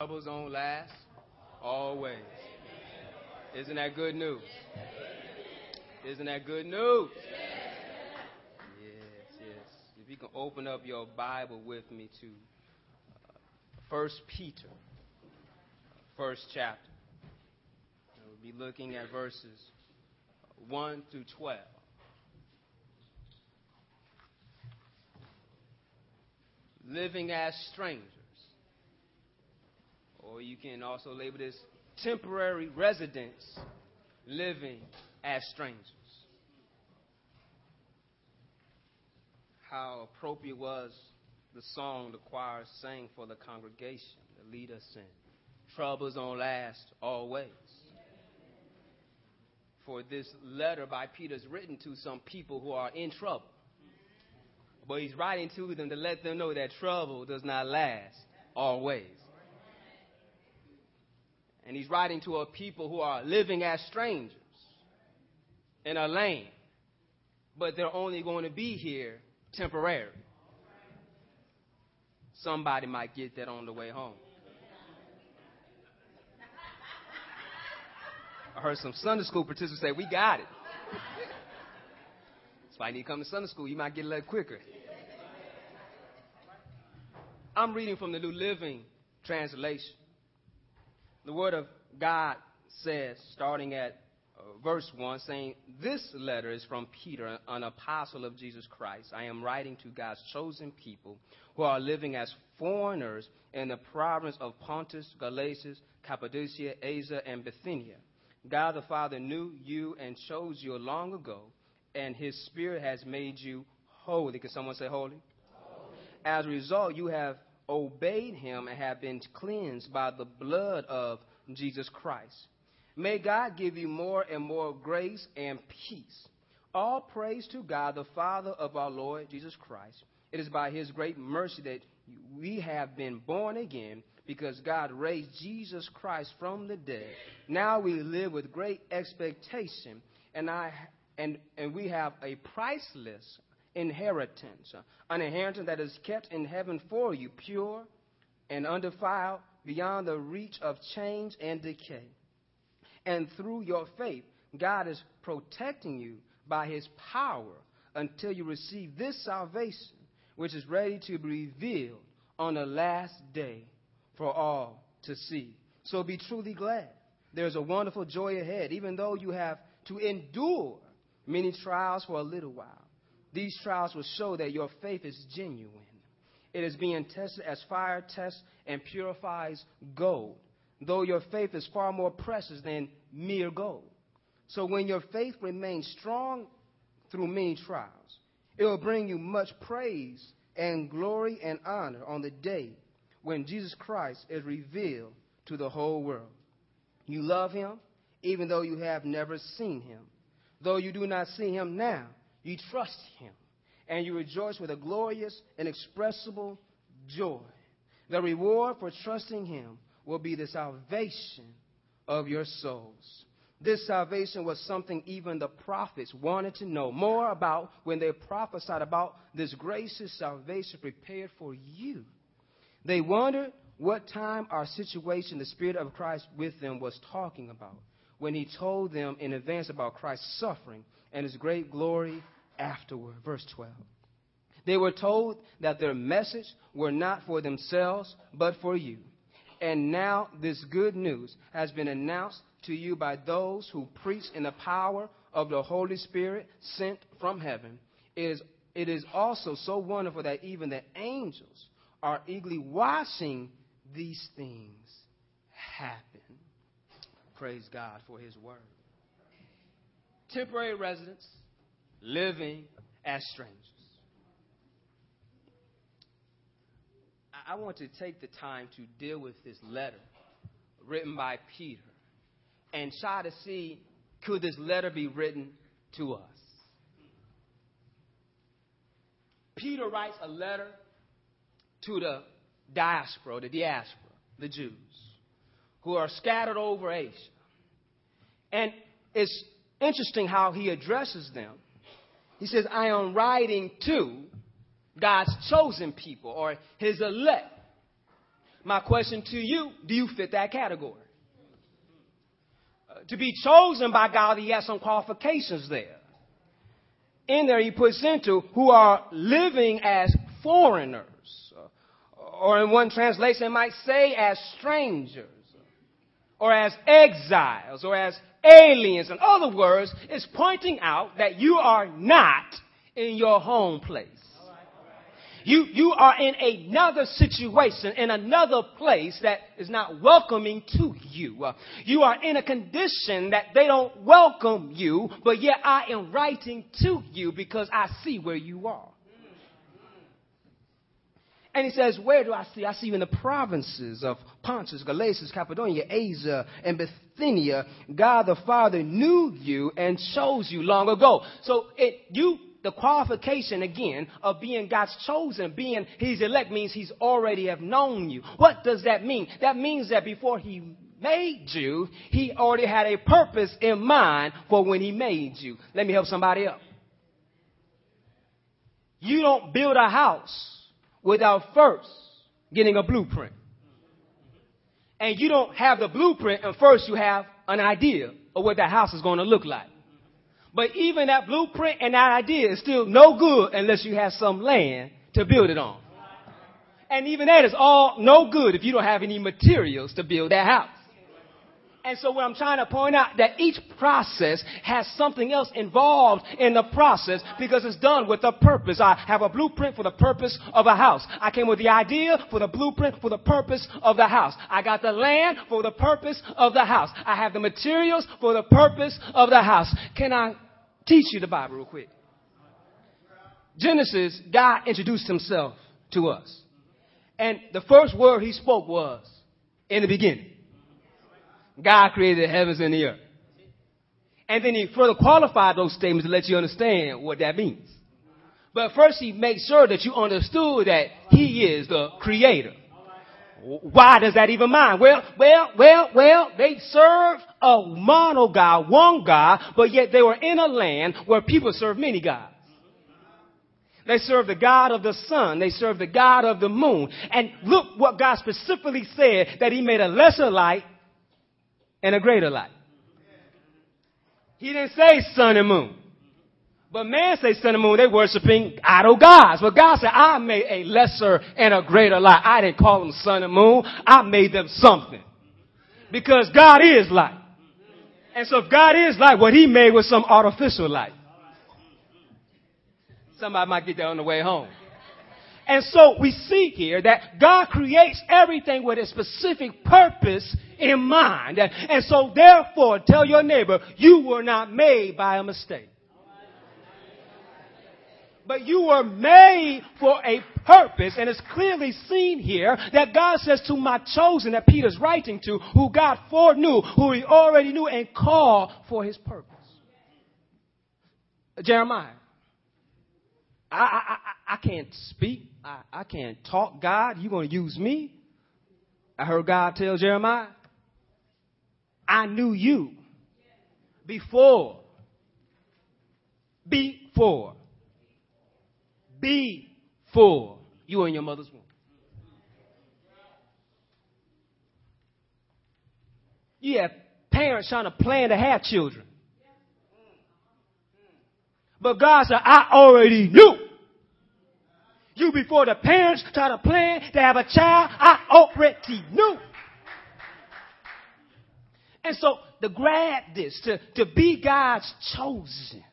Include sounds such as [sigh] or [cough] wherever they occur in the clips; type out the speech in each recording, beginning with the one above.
Troubles don't last always. Isn't that good news? Isn't that good news? Yes, yes. If you can open up your Bible with me to uh, First Peter, first chapter. We'll be looking at verses 1 through 12. Living as strangers. Or you can also label this temporary residence living as strangers. How appropriate was the song the choir sang for the congregation the leader in. Troubles don't last always. For this letter by Peter is written to some people who are in trouble. But he's writing to them to let them know that trouble does not last always. And he's writing to a people who are living as strangers in a land, but they're only going to be here temporarily. Somebody might get that on the way home. I heard some Sunday school participants say, We got it. That's why you need to come to Sunday school. You might get a little quicker. I'm reading from the New Living Translation. The Word of God says, starting at uh, verse 1, saying, This letter is from Peter, an apostle of Jesus Christ. I am writing to God's chosen people who are living as foreigners in the province of Pontus, Galatia, Cappadocia, Asia, and Bithynia. God the Father knew you and chose you long ago, and his Spirit has made you holy. Can someone say holy? holy. As a result, you have obeyed him and have been cleansed by the blood of Jesus Christ. May God give you more and more grace and peace. All praise to God, the Father of our Lord Jesus Christ. It is by his great mercy that we have been born again because God raised Jesus Christ from the dead. Now we live with great expectation, and, I, and, and we have a priceless inheritance, an inheritance that is kept in heaven for you, pure and undefiled, beyond the reach of change and decay. And through your faith, God is protecting you by his power until you receive this salvation, which is ready to be revealed on the last day for all to see. So be truly glad. There's a wonderful joy ahead, even though you have to endure many trials for a little while. These trials will show that your faith is genuine. It is being tested as fire tests and purifies gold, though your faith is far more precious than mere gold. So when your faith remains strong through many trials, it will bring you much praise and glory and honor on the day when Jesus Christ is revealed to the whole world. You love him even though you have never seen him. Though you do not see him now, you trust him and you rejoice with a glorious, inexpressible joy. The reward for trusting him will be the salvation of your souls. This salvation was something even the prophets wanted to know more about when they prophesied about this gracious salvation prepared for you. They wondered what time our situation the Spirit of Christ with them was talking about when he told them in advance about Christ's suffering and his great glory afterward. Verse 12. They were told that their message were not for themselves, but for you. And now this good news has been announced to you by those who preach in the power of the Holy Spirit sent from heaven. It is, it is also so wonderful that even the angels are eagerly watching these things happen. Praise God for His word. Temporary residence living as strangers. I want to take the time to deal with this letter written by Peter and try to see could this letter be written to us? Peter writes a letter to the diaspora, the diaspora, the Jews, who are scattered over Asia. And it's interesting how he addresses them. He says, I am writing to God's chosen people or his elect My question to you, do you fit that category? Uh, to be chosen by God, he has some qualifications there. In there, he puts into who are living as foreigners, uh, or in one translation, might say as strangers, or as exiles, or as aliens. In other words, it's pointing out that you are not in your home place. You, you are in another situation, in another place that is not welcoming to you. You are in a condition that they don't welcome you, but yet I am writing to you because I see where you are. And he says, Where do I see? I see you in the provinces of Pontus, Galatia, Cappadocia, Asia, and Bithynia. God the Father knew you and chose you long ago. So it, you, the qualification again of being God's chosen, being His elect means He's already have known you. What does that mean? That means that before He made you, He already had a purpose in mind for when He made you. Let me help somebody up. You don't build a house without first getting a blueprint. And you don't have the blueprint and first you have an idea of what that house is going to look like. But even that blueprint and that idea is still no good unless you have some land to build it on. And even that is all no good if you don't have any materials to build that house. And so what I'm trying to point out that each process has something else involved in the process because it's done with a purpose. I have a blueprint for the purpose of a house. I came with the idea for the blueprint for the purpose of the house. I got the land for the purpose of the house. I have the materials for the purpose of the house. Can I teach you the Bible real quick? Genesis, God introduced himself to us. And the first word he spoke was, in the beginning. God created the heavens and the earth. And then he further qualified those statements to let you understand what that means. But first he makes sure that you understood that he is the creator. Why does that even matter? Well, well, well, well, they served a mono God, one God, but yet they were in a land where people serve many gods. They serve the God of the sun. They serve the God of the moon. And look what God specifically said that he made a lesser light and a greater light. He didn't say sun and moon. But man say sun and moon, they worshiping idol gods. But God said, I made a lesser and a greater light. I didn't call them sun and moon. I made them something. Because God is light. And so if God is light, what he made was some artificial light. Somebody might get that on the way home. And so we see here that God creates everything with a specific purpose in mind. And so therefore, tell your neighbor, you were not made by a mistake. But you were made for a purpose, and it's clearly seen here that God says to my chosen that Peter's writing to, who God foreknew, who he already knew and called for his purpose. Jeremiah. I, I, I, I can't speak. I, I can't talk. God, You're going to use me? I heard God tell Jeremiah, I knew you before. Before. Before you were in your mother's womb. You have parents trying to plan to have children. But God said, I already knew. You before the parents try to plan to have a child, I already knew. And so to grab this, to, to be God's chosen,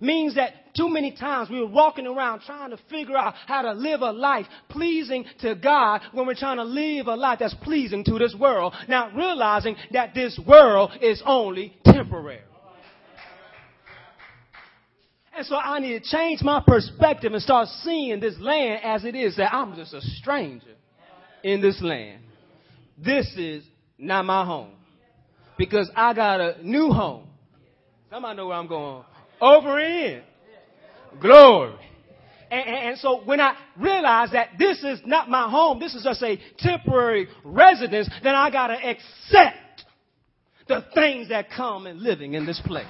means that too many times we're walking around trying to figure out how to live a life pleasing to God when we're trying to live a life that's pleasing to this world, not realizing that this world is only temporary. And so I need to change my perspective and start seeing this land as it is, that I'm just a stranger in this land. This is not my home. Because I got a new home. Somebody know where I'm going. Over in. Glory. And, and, and, so when I realize that this is not my home, this is just a temporary residence, then I gotta accept the things that come in living in this place.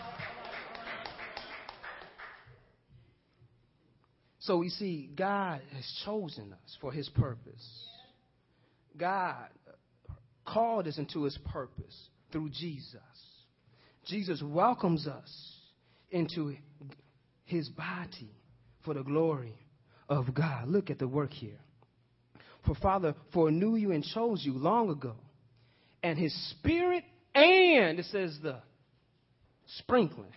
So we see God has chosen us for his purpose. God called us into his purpose through Jesus. Jesus welcomes us into his body for the glory of God. Look at the work here. For Father foreknew you and chose you long ago, and his spirit and it says the sprinkling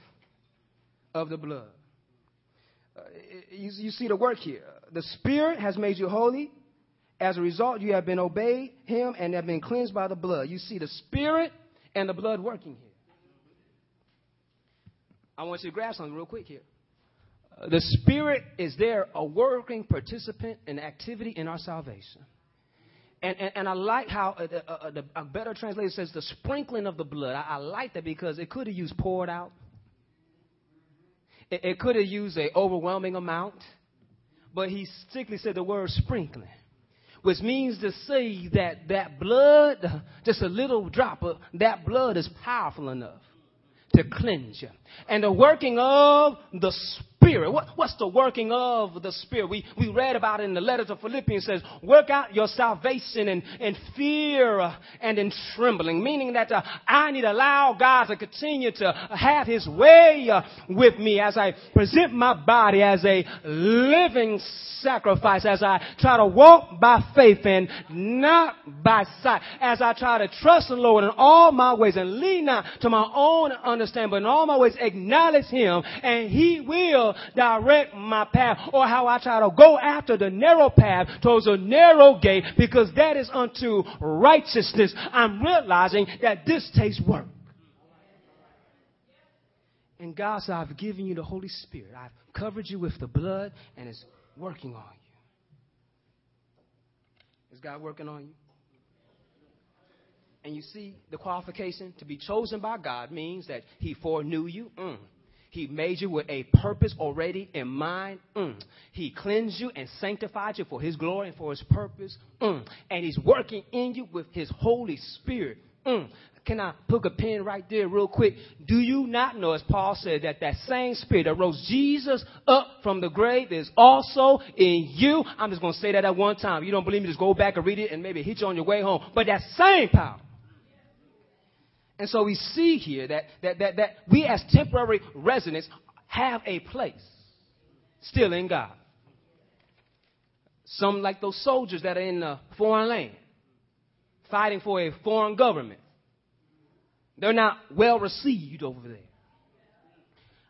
of the blood. Uh, you, you see the work here. The Spirit has made you holy. As a result, you have been obeyed Him and have been cleansed by the blood. You see the Spirit and the blood working here. I want you to grab something real quick here. Uh, the Spirit is there, a working participant in activity in our salvation. And, and, and I like how uh, uh, the, a better translation says the sprinkling of the blood. I, I like that because it could have used poured out. It, it could have used an overwhelming amount. But he strictly said the word sprinkling, which means to say that that blood, just a little drop of that blood is powerful enough to cleanse you. And the working of the Spirit. What, what's the working of the Spirit? We, we read about it in the letters of Philippians says, work out your salvation in, in fear and in trembling. Meaning that uh, I need to allow God to continue to have His way uh, with me as I present my body as a living sacrifice, as I try to walk by faith and not by sight, as I try to trust the Lord in all my ways and lean not to my own understanding, but in all my ways acknowledge Him and He will direct my path or how I try to go after the narrow path towards a narrow gate because that is unto righteousness. I'm realizing that this takes work. And God said, I've given you the Holy Spirit. I've covered you with the blood and it's working on you. Is God working on you? And you see, the qualification to be chosen by God means that He foreknew you. Mm. He made you with a purpose already in mind. Mm. He cleansed you and sanctified you for His glory and for His purpose. Mm. And He's working in you with His Holy Spirit. Mm. Can I put a pin right there real quick? Do you not know, as Paul said, that that same spirit that rose Jesus up from the grave is also in you? I'm just going to say that at one time. If You don't believe me? Just go back and read it and maybe hit you on your way home. But that same power and so we see here that, that, that, that we as temporary residents have a place still in God. Some like those soldiers that are in a foreign land, fighting for a foreign government. They're not well received over there.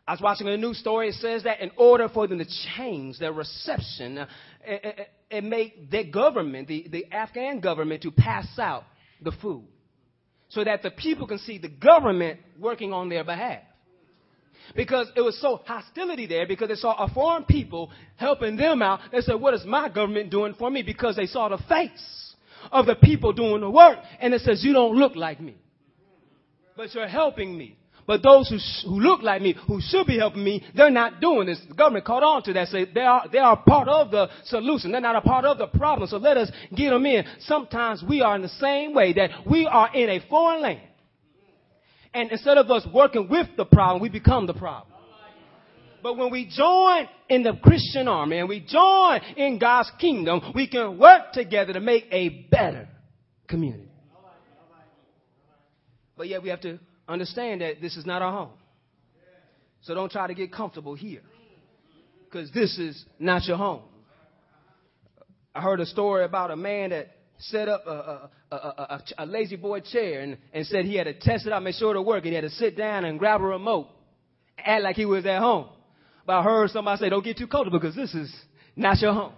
I was watching a news story. It says that in order for them to change their reception, uh, it, it, it their government, the, the Afghan government, to pass out the food so that the people can see the government working on their behalf. Because it was so hostility there because they saw a foreign people helping them out. They said, what is my government doing for me? Because they saw the face of the people doing the work. And it says, you don't look like me, but you're helping me. But those who, who look like me, who should be helping me, they're not doing this. The government caught on to that. Say they are, they are part of the solution. They're not a part of the problem. So let us get them in. Sometimes we are in the same way that we are in a foreign land. And instead of us working with the problem, we become the problem. But when we join in the Christian army and we join in God's kingdom, we can work together to make a better community. But yet we have to understand that this is not our home. So don't try to get comfortable here. Because this is not your home. I heard a story about a man that set up a, a, a, a, La-Z-Boy chair and, and said he had to test it out, make sure it worked, he had to sit down and grab a remote, act like he was at home. But I heard somebody say, don't get too comfortable because this is not your home.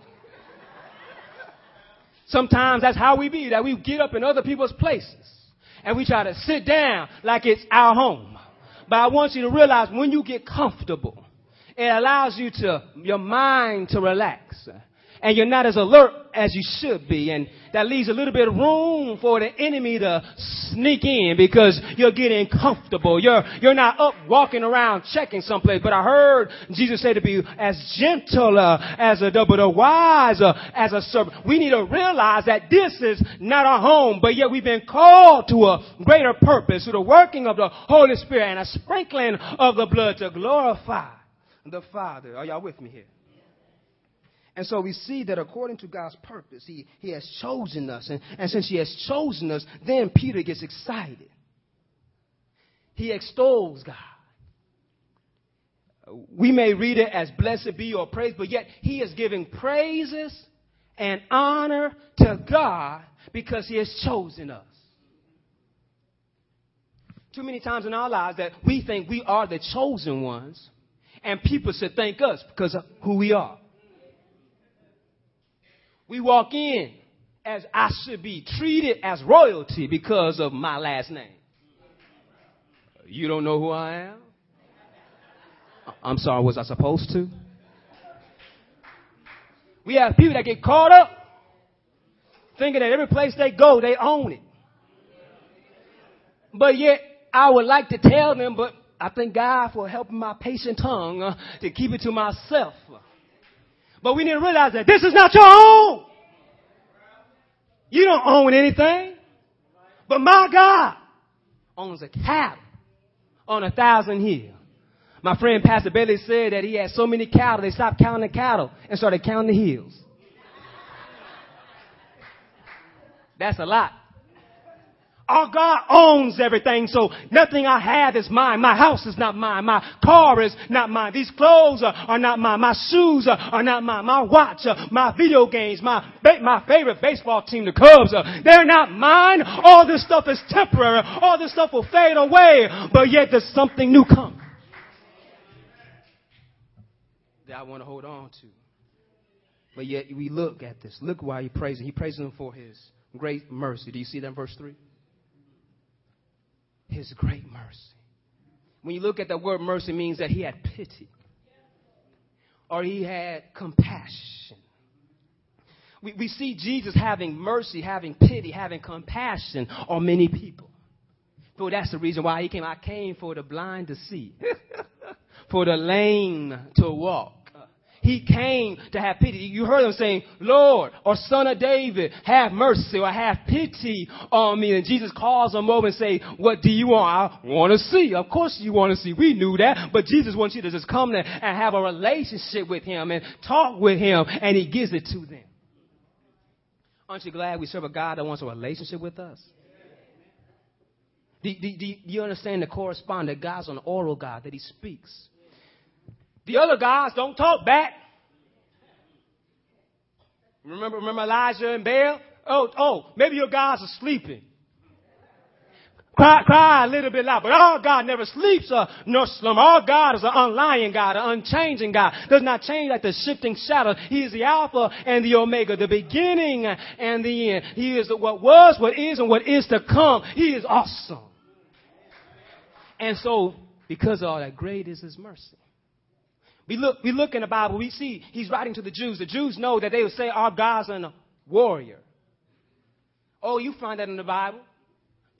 Sometimes that's how we be, that we get up in other people's places and we try to sit down like it's our home. But I want you to realize when you get comfortable, it allows you to, your mind to relax and you're not as alert as you should be. And that leaves a little bit of room for the enemy to sneak in because you're getting comfortable. You're, you're not up walking around checking someplace. But I heard Jesus say to be as gentle uh, as a double, a wise uh, as a servant. We need to realize that this is not our home, but yet we've been called to a greater purpose, through the working of the Holy Spirit and a sprinkling of the blood to glorify the Father. Are y'all with me here? And so we see that according to God's purpose, He, he has chosen us. And, and since He has chosen us, then Peter gets excited. He extols God. We may read it as blessed be or praise, but yet He is giving praises and honor to God because He has chosen us. Too many times in our lives that we think we are the chosen ones, and people should thank us because of who we are. We walk in as I should be treated as royalty because of my last name. You don't know who I am? I'm sorry, was I supposed to? We have people that get caught up thinking that every place they go, they own it. But yet, I would like to tell them, but I thank God for helping my patient tongue uh, to keep it to myself. But we need to realize that this is not your own. You don't own anything. But my God owns a cattle on a thousand hills. My friend Pastor Bailey said that he had so many cattle, they stopped counting the cattle and started counting the hills. That's a lot. Our God owns everything, so nothing I have is mine. My house is not mine. My car is not mine. These clothes are, are not mine. My shoes are, are, not mine. My watch, uh, my video games, my my favorite baseball team, the Cubs, uh, they're not mine. All this stuff is temporary. All this stuff will fade away, but yet there's something new coming that I want to hold on to. But yet we look at this. Look why he praises. He praises him for his great mercy. Do you see that in verse 3? His great mercy. When you look at the word mercy, means that he had pity or he had compassion. We, we see Jesus having mercy, having pity, having compassion on many people. So that's the reason why he came. I came for the blind to see, [laughs] for the lame to walk, he came to have pity. You heard him saying, Lord, or son of David, have mercy or have pity on me. And Jesus calls him over and say, what do you want? I want to see. Of course you want to see. We knew that. But Jesus wants you to just come there and have a relationship with him and talk with him and he gives it to them. Aren't you glad we serve a God that wants a relationship with us? Do, do, do, you understand the correspondence that God's an oral God, that he speaks? The other guys don't talk back. Remember, remember Elijah and Baal? Oh, oh, maybe your guys are sleeping. Cry, cry a little bit loud, but our God never sleeps uh, nor slumber. Our God is an unlying God, an unchanging God. Does not change like the shifting shadow. He is the Alpha and the Omega, the beginning and the end. He is what was, what is, and what is to come. He is awesome. And so, because of all that, great is His mercy. We look, we look in the Bible, we see he's writing to the Jews. The Jews know that they will say our God's a warrior. Oh, you find that in the Bible.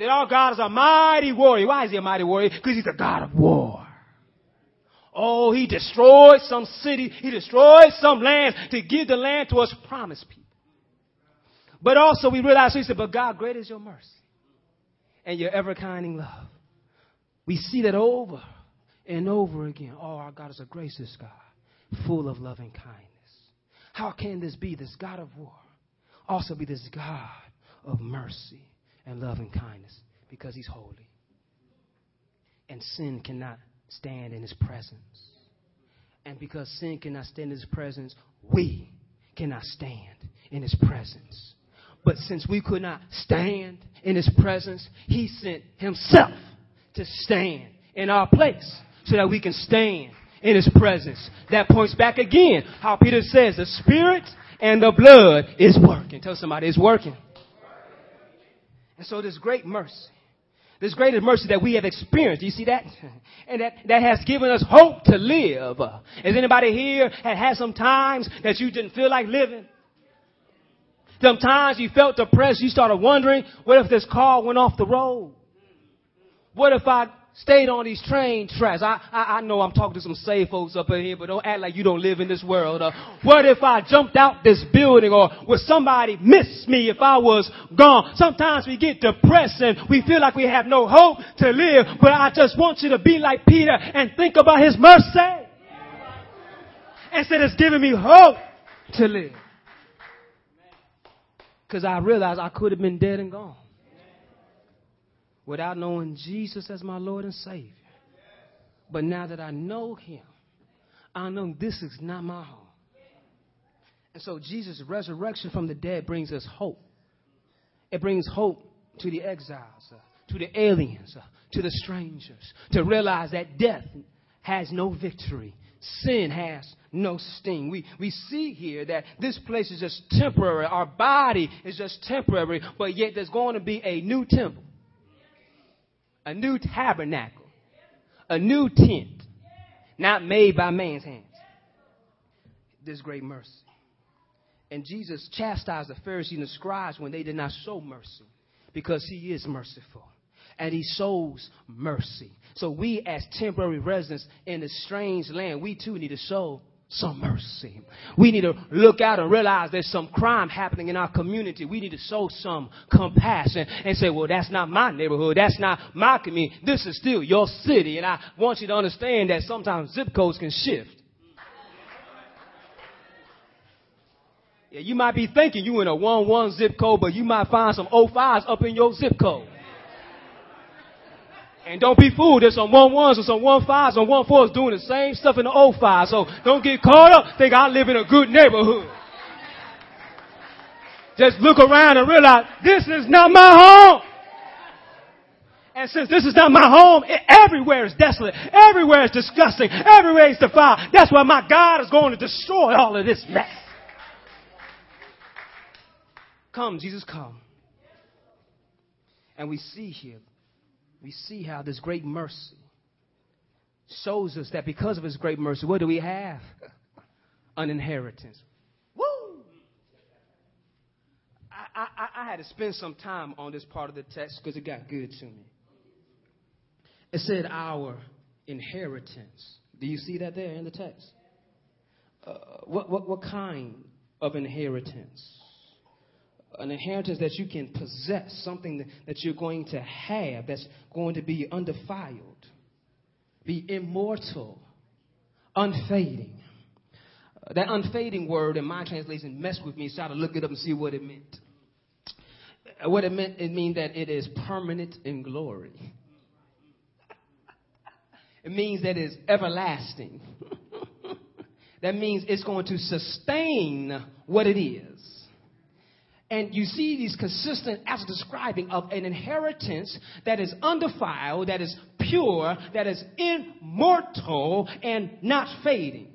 That our God is a mighty warrior. Why is he a mighty warrior? Because he's a God of war. Oh, he destroyed some city. He destroyed some land to give the land to us promised people. But also we realize, he said, but God, great is your mercy and your ever kinding love. We see that over and over again. Oh, our God is a gracious God, full of loving kindness. How can this be, this God of war, also be this God of mercy and loving kindness? Because he's holy. And sin cannot stand in his presence. And because sin cannot stand in his presence, we cannot stand in his presence. But since we could not stand in his presence, he sent himself to stand in our place so that we can stand in his presence. That points back again how Peter says the spirit and the blood is working. Tell somebody it's working. And so this great mercy, this greatest mercy that we have experienced, do you see that? [laughs] And that, that has given us hope to live. Has anybody here had had some times that you didn't feel like living? Sometimes you felt depressed. You started wondering, what if this car went off the road? What if I stayed on these train tracks. I, I, I know I'm talking to some safe folks up in here, but don't act like you don't live in this world. Uh, what if I jumped out this building or would somebody miss me if I was gone? Sometimes we get depressed and we feel like we have no hope to live, but I just want you to be like Peter and think about his mercy. And said it's giving me hope to live. Because I realized I could have been dead and gone without knowing Jesus as my Lord and Savior. But now that I know Him, I know this is not my home. And so Jesus' resurrection from the dead brings us hope. It brings hope to the exiles, uh, to the aliens, uh, to the strangers, to realize that death has no victory. Sin has no sting. We, we see here that this place is just temporary. Our body is just temporary, but yet there's going to be a new temple, a new tabernacle, a new tent, not made by man's hands. This great mercy. And Jesus chastised the Pharisees and the scribes when they did not show mercy because he is merciful and he shows mercy. So we as temporary residents in a strange land, we too need to show some mercy. We need to look out and realize there's some crime happening in our community. We need to show some compassion and say, well, that's not my neighborhood. That's not my community. This is still your city. And I want you to understand that sometimes zip codes can shift. Yeah, you might be thinking you in a 1-1 zip code, but you might find some 05s up in your zip code. And don't be fooled. There's some 1-1s and some 1-5s and 1-4s doing the same stuff in the old 05. So don't get caught up. Think I live in a good neighborhood. Just look around and realize this is not my home. And since this is not my home, it, everywhere is desolate. Everywhere is disgusting. Everywhere is defiled. That's why my God is going to destroy all of this mess. Come, Jesus, come. And we see here, we see how this great mercy shows us that because of his great mercy, what do we have? An inheritance. Woo! I, I, I had to spend some time on this part of the text because it got good to me. It said, Our inheritance. Do you see that there in the text? Uh, what, what, what kind of inheritance? An inheritance that you can possess, something that you're going to have that's going to be undefiled, be immortal, unfading. Uh, that unfading word in my translation messed with me, so I had to look it up and see what it meant. Uh, what it meant, it means that it is permanent in glory. [laughs] It means that it's everlasting. [laughs] that means it's going to sustain what it is. And you see these consistent as describing of an inheritance that is undefiled, that is pure, that is immortal, and not fading.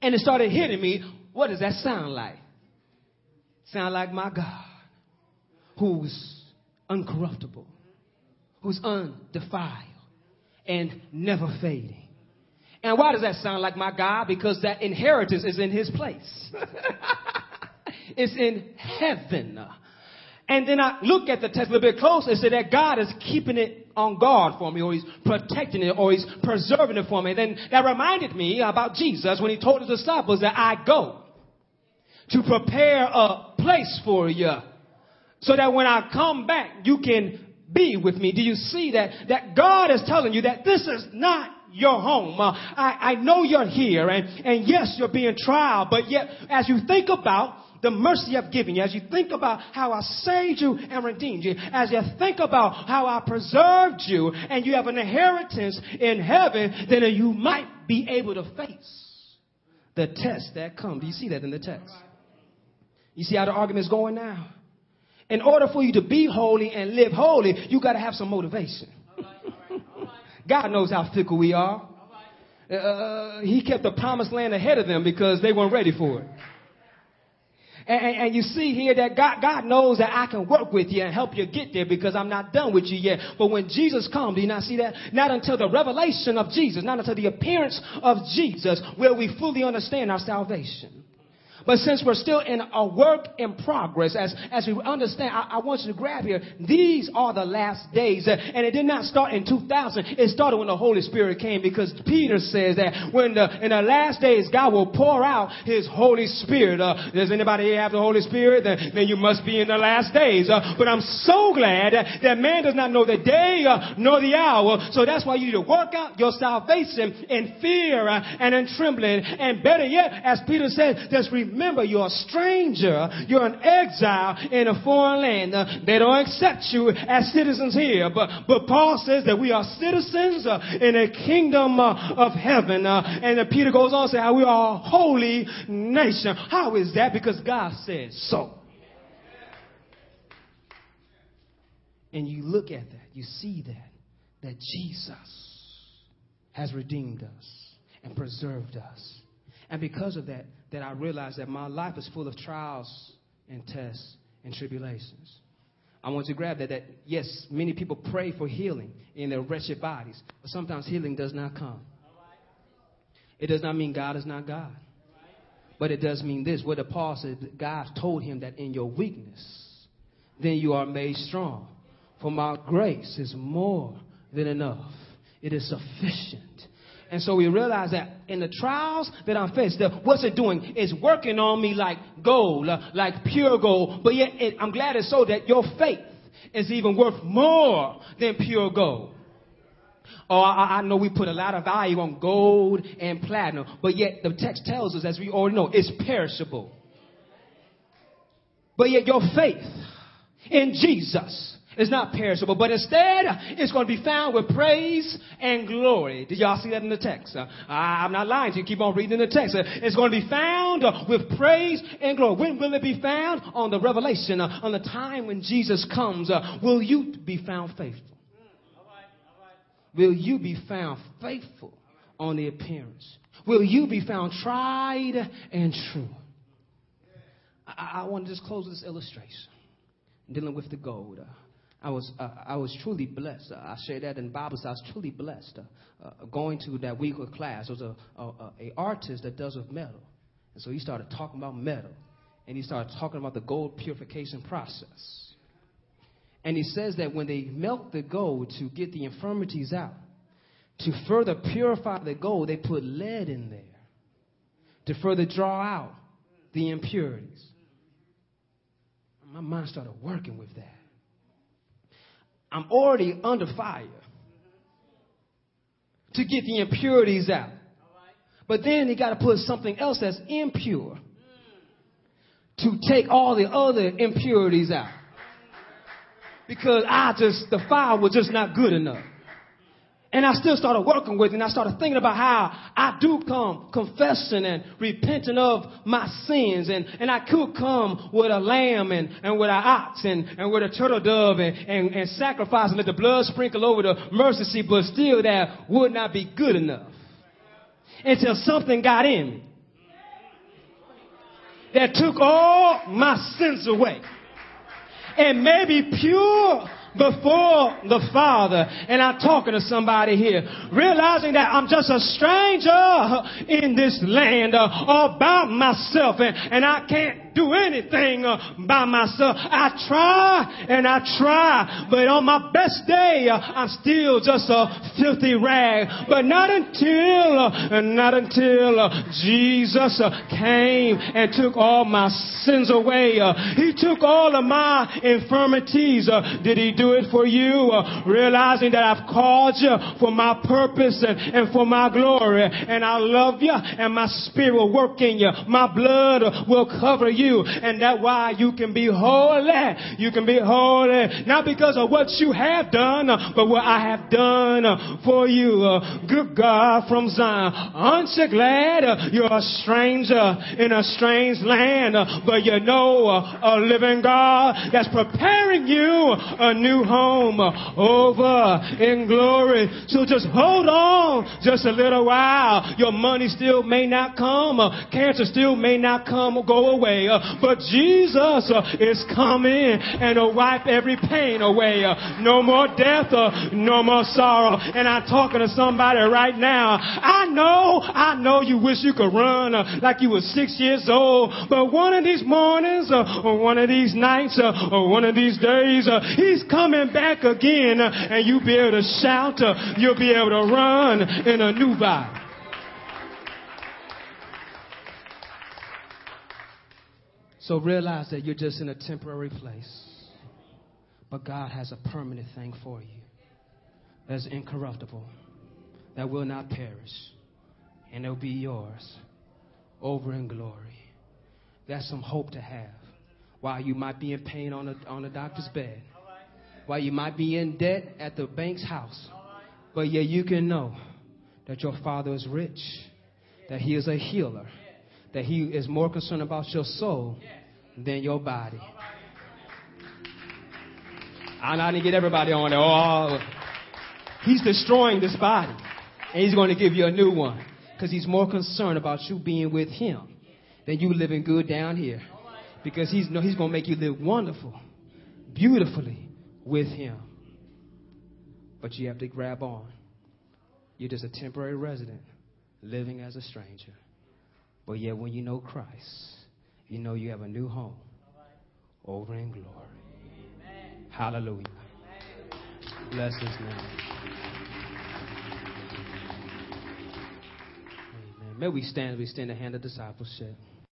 And it started hitting me. What does that sound like? Sound like my God, who's uncorruptible, who's undefiled, and never fading. And why does that sound like my God? Because that inheritance is in his place. [laughs] It's in heaven. And then I look at the text a little bit closer and say that God is keeping it on guard for me, or He's protecting it, or He's preserving it for me. And then that reminded me about Jesus when He told His disciples that I go to prepare a place for you so that when I come back, you can be with me. Do you see that? That God is telling you that this is not your home. Uh, I, I know you're here and, and yes, you're being tried, but yet as you think about the mercy I've given you, as you think about how I saved you and redeemed you, as you think about how I preserved you and you have an inheritance in heaven, then you might be able to face the test that comes. Do you see that in the text? You see how the argument is going now? In order for you to be holy and live holy, you got to have some motivation. God knows how fickle we are. Uh, he kept the promised land ahead of them because they weren't ready for it. And, and, and, you see here that God, God knows that I can work with you and help you get there because I'm not done with you yet. But when Jesus comes, do you not see that? Not until the revelation of Jesus, not until the appearance of Jesus will we fully understand our salvation. But since we're still in a work in progress, as, as we understand, I, I want you to grab here, these are the last days. And it did not start in 2000. It started when the Holy Spirit came because Peter says that when the, in the last days, God will pour out His Holy Spirit. Uh, does anybody here have the Holy Spirit? Then, then you must be in the last days. Uh, but I'm so glad that, man does not know the day uh, nor the hour. So that's why you need to work out your salvation in fear uh, and in trembling. And better yet, as Peter said, just remember you're a stranger. You're an exile in a foreign land. Uh, they don't accept you as citizens here. But, but Paul says that we are citizens uh, in a kingdom uh, of heaven. Uh, and Peter goes on to say how we are a holy nation. How is that? Because God says so. And you look at that, you see that, that Jesus has redeemed us and preserved us. And because of that, that I realize that my life is full of trials and tests and tribulations. I want to grab that, that yes, many people pray for healing in their wretched bodies, but sometimes healing does not come. It does not mean God is not God. But it does mean this. What the Paul said, God told him that in your weakness, then you are made strong. For my grace is more than enough. It is sufficient. And so we realize that in the trials that I'm faced, what's it doing? It's working on me like gold, uh, like pure gold. But yet, it, I'm glad it's so that your faith is even worth more than pure gold. Oh, I, I, know we put a lot of value on gold and platinum, but yet the text tells us, as we already know, it's perishable. But yet your faith in Jesus it's not perishable, but instead it's going to be found with praise and glory. Did y'all see that in the text? Uh, I'm not lying to you. Keep on reading the text. Uh, it's going to be found uh, with praise and glory. When will it be found? On the revelation, on the time when Jesus comes. Uh, will you be found faithful? Will you be found faithful on the appearance? Will you be found tried and true? I, I want to just close this illustration dealing with the gold. I was, uh, I was truly blessed. I shared that in Bible. I was truly blessed uh, uh, going to that week of class. There was a, a, a artist that does with metal. And so he started talking about metal. And he started talking about the gold purification process. And he says that when they melt the gold to get the infirmities out, to further purify the gold, they put lead in there to further draw out the impurities. My mind started working with that. I'm already under fire to get the impurities out. But then he got to put something else that's impure to take all the other impurities out. Because I just, the fire was just not good enough. And I still started working with it, and I started thinking about how I do come confessing and repenting of my sins. And, and I could come with a lamb and, and with an ox and, and with a turtle dove and, and, and sacrifice and let the blood sprinkle over the mercy seat, but still that would not be good enough. Until something got in me that took all my sins away and made me pure before the Father. And I'm talking to somebody here, realizing that I'm just a stranger in this land uh, all by myself and, and I can't do anything uh, by myself. I try and I try, but on my best day, uh, I'm still just a filthy rag. But not until, uh, not until uh, Jesus uh, came and took all my sins away. Uh, he took all of my infirmities. did he do it for you? realizing that I've called you for my purpose and, and for my glory. And I love you and my spirit will work in you. My blood will cover you you. And that why you can be holy. You can be holy. Not because of what you have done, but what I have done for you. Good God from Zion. Aren't you glad you're a stranger in a strange land, but you know a living God that's preparing you a new home over in glory. So just hold on just a little while. Your money still may not come. Cancer still may not come go away. Uh, but Jesus uh, is coming and will wipe every pain away. Uh, no more death, uh, no more sorrow. And I'm talking to somebody right now. I know, I know you wish you could run uh, like you were six years old, but one of these mornings, uh, or one of these nights, or one of these days, he's coming back again, and you'll be able to shout, you'll be able to run in a new vibe. So realize that you're just in a temporary place. But God has a permanent thing for you that's incorruptible, that will not perish, and it'll be yours over in glory. That's some hope to have. While you might be in pain on the, on the doctor's bed, while you might be in debt at the bank's house, but yet you can know that your Father is rich, that He is a healer, that He is more concerned about your soul than your body. Not going to get everybody on there. Oh, he's destroying this body, and He's going to give you a new one because He's more concerned about you being with Him than you living good down here. Because He's, no, he's going to make you live wonderful, beautifully with Him. But you have to grab on. You're just a temporary resident living as a stranger. But yet, when you know Christ, you know you have a new home over in glory. Hallelujah. Bless His name. Amen. May we stand, we stand the hand of discipleship.